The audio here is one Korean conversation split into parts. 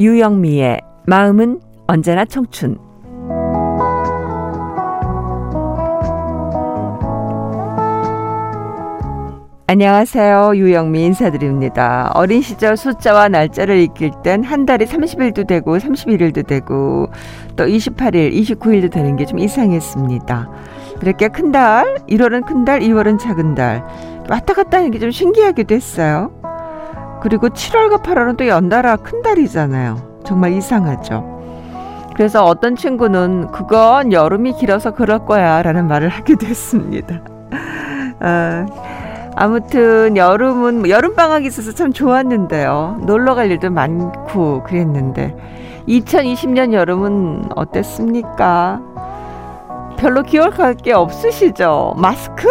유영미의 마음은 언제나 청춘 안녕하세요. 유영미 인사드립니다. 어린 시절 숫자와 날짜를 익힐 땐 한 달이 30일도 되고 31일도 되고 또 28일, 29일도 되는 게 좀 이상했습니다. 이렇게 큰 달, 1월은 큰 달, 2월은 작은 달 왔다 갔다 하는 게 좀 신기하기도 했어요. 그리고 7월과 8월은 또 연달아 큰 달이잖아요. 정말 이상하죠. 그래서 어떤 친구는 그건 여름이 길어서 그럴 거야 라는 말을 하기도 했습니다. 아, 아무튼 여름은 뭐 여름방학이 있어서 참 좋았는데요. 놀러 갈 일도 많고 그랬는데 2020년 여름은 어땠습니까? 별로 기억할 게 없으시죠? 마스크?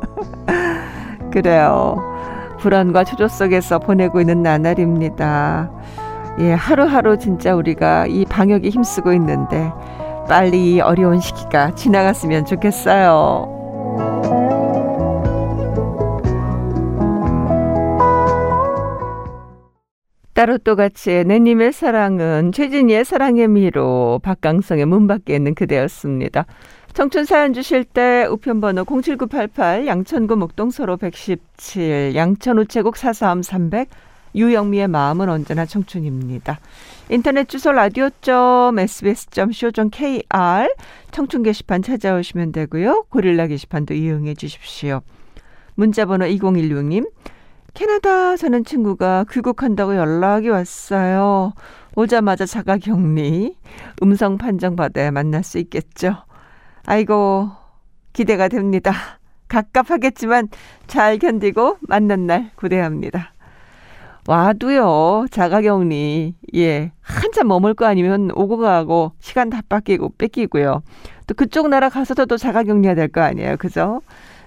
그래요. 불안과 초조 속에서 보내고 있는 나날입니다. 예, 하루하루 진짜 우리가 이 방역에 힘쓰고 있는데 빨리 이 어려운 시기가 지나갔으면 좋겠어요. 따로 또 같이 내님의 사랑은 최진희의 사랑의 미로 박강성의 문 밖에 있는 그대였습니다. 청춘 사연 주실 때 우편번호 07988 양천구 목동서로 117 양천 우체국 44300 유영미의 마음은 언제나 청춘입니다. 인터넷 주소 라디오.sbs.co.kr 청춘 게시판 찾아오시면 되고요. 고릴라 게시판도 이용해 주십시오. 문자번호 2016님 캐나다 사는 친구가 귀국한다고 연락이 왔어요. 오자마자 자가 격리, 음성 판정 받아야 만날 수 있겠죠. 아이고, 기대가 됩니다. 갑갑하겠지만 잘 견디고 만난 날 구대합니다. 와도요, 자가격리, 예, 한참 머물 거 아니면 오고 가고 시간 다 뺏기고, 뺏기고요. 또 그쪽 나라 가서도 또 자가격리 해야 될 거 아니에요. 그죠?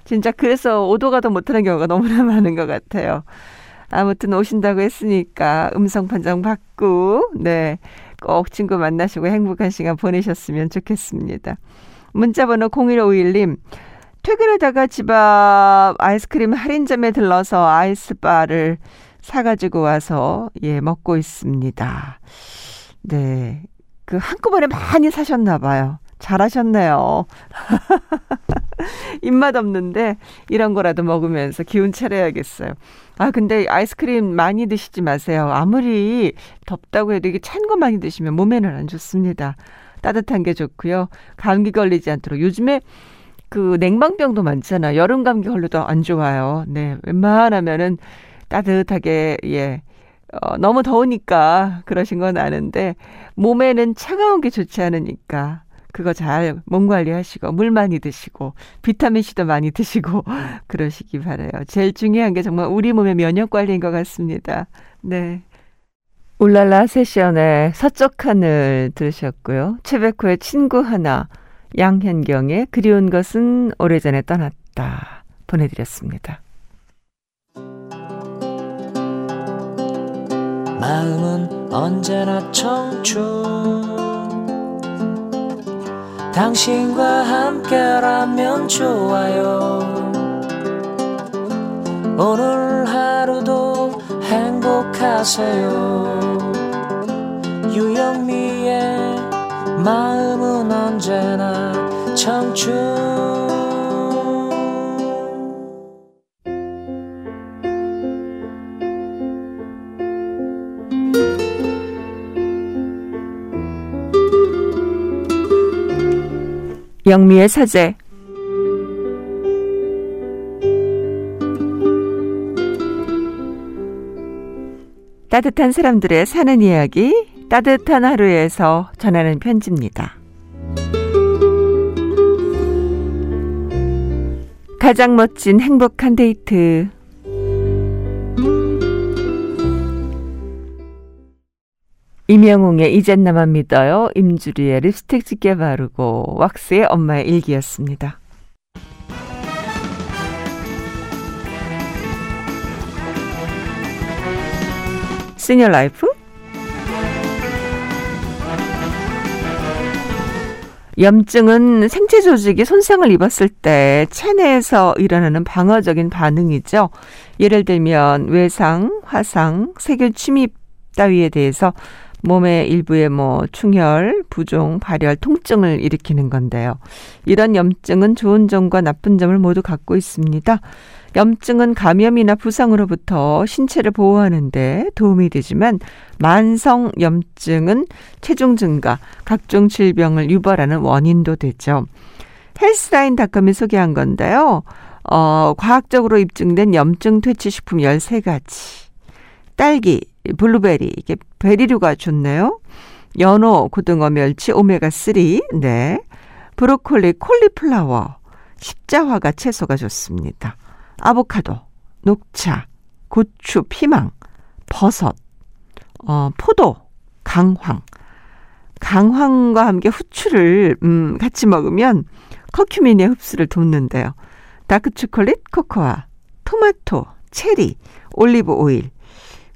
진짜 그래서 오도 가도 못하는 경우가 너무나 많은 것 같아요. 아무튼 오신다고 했으니까 음성 판정 받고, 네, 꼭 친구 만나시고 행복한 시간 보내셨으면 좋겠습니다. 문자번호 0151님, 퇴근하다가 집 앞 아이스크림 할인점에 들러서 아이스바를 사가지고 와서, 예, 먹고 있습니다. 네. 그 한꺼번에 많이 사셨나 봐요. 잘하셨네요. 입맛 없는데 이런 거라도 먹으면서 기운 차려야겠어요. 아, 근데 아이스크림 많이 드시지 마세요. 아무리 덥다고 해도 이게 찬 거 많이 드시면 몸에는 안 좋습니다. 따뜻한 게 좋고요. 감기 걸리지 않도록. 요즘에 그 냉방병도 많잖아. 여름 감기 걸려도 안 좋아요. 네. 웬만하면은 따뜻하게, 예. 어, 너무 더우니까 그러신 건 아는데, 몸에는 차가운 게 좋지 않으니까, 그거 잘 몸 관리하시고, 물 많이 드시고, 비타민C도 많이 드시고, 그러시기 바래요. 제일 중요한 게 정말 우리 몸의 면역 관리인 것 같습니다. 네. 울랄라 세션의 서쪽 하늘 들으셨고요. 최백호의 친구 하나, 양현경의 그리운 것은 오래전에 떠났다 보내드렸습니다. 마음은 언제나 청춘 당신과 함께라면 좋아요 오늘 행복하세요. 유영미의 마음은 언제나 청춘. 영미의 사제 따뜻한 사람들의 사는 이야기 따뜻한 하루에서 전하는 편지입니다. 가장 멋진 행복한 데이트 임영웅의 이젠 나만 믿어요 임주리의 립스틱 짙게 바르고 왁스의 엄마의 일기였습니다. 시니어 라이프 염증은 생체 조직이 손상을 입었을 때 체내에서 일어나는 방어적인 반응이죠. 예를 들면 외상, 화상, 세균 침입 따위에 대해서 몸의 일부에 뭐 충혈, 부종, 발열, 통증을 일으키는 건데요. 이런 염증은 좋은 점과 나쁜 점을 모두 갖고 있습니다. 염증은 감염이나 부상으로부터 신체를 보호하는데 도움이 되지만 만성 염증은 체중 증가, 각종 질병을 유발하는 원인도 되죠. Healthline.com이 소개한 건데요. 어, 과학적으로 입증된 염증 퇴치 식품 13가지. 딸기, 블루베리, 이게 베리류가 좋네요. 연어, 고등어, 멸치, 오메가3, 네. 브로콜리, 콜리플라워, 십자화가 채소가 좋습니다. 아보카도, 녹차, 고추, 피망, 버섯, 어, 포도, 강황. 강황과 함께 후추를 음, 같이 먹으면 커큐민의 흡수를 돕는데요. 다크 초콜릿, 코코아, 토마토, 체리, 올리브 오일.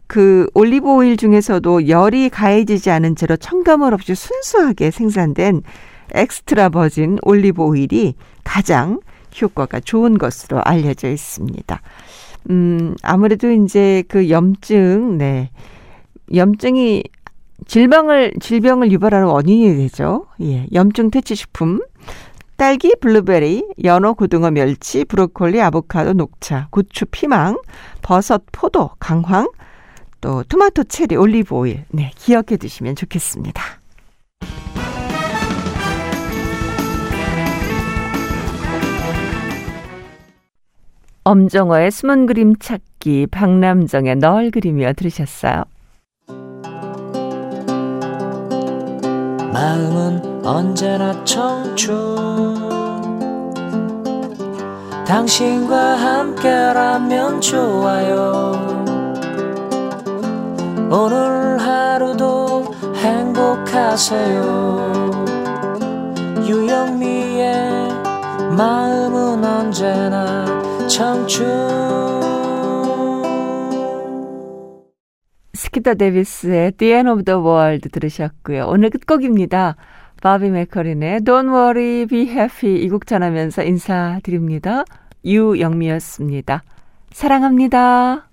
그 올리브 오일 중에서도 열이 가해지지 않은 채로 첨가물 없이 순수하게 생산된 엑스트라 버진 올리브 오일이 가장 효과가 좋은 것으로 알려져 있습니다. 음, 아무래도 이제 그 염증, 네. 염증이 질병을, 질병을 유발하는 원인이 되죠. 예. 염증 퇴치 식품. 딸기, 블루베리, 연어, 고등어, 멸치, 브로콜리, 아보카도, 녹차, 고추, 피망, 버섯, 포도, 강황, 또 토마토, 체리, 올리브 오일. 네, 기억해 두시면 좋겠습니다. 엄정화의 숨은 그림 찾기, 박남정의 널 그리며 들으셨어요. 마음은 언제나 청춘 당신과 함께라면 좋아요 오늘 하루도 행복하세요 유영미의 마음은 언제나 청춘 스키터 데비스의 The End of the World 들으셨고요. 오늘 끝곡입니다. 바비 맥커린의 Don't Worry, Be Happy 이 곡 전하면서 인사드립니다. 유영미였습니다. 사랑합니다.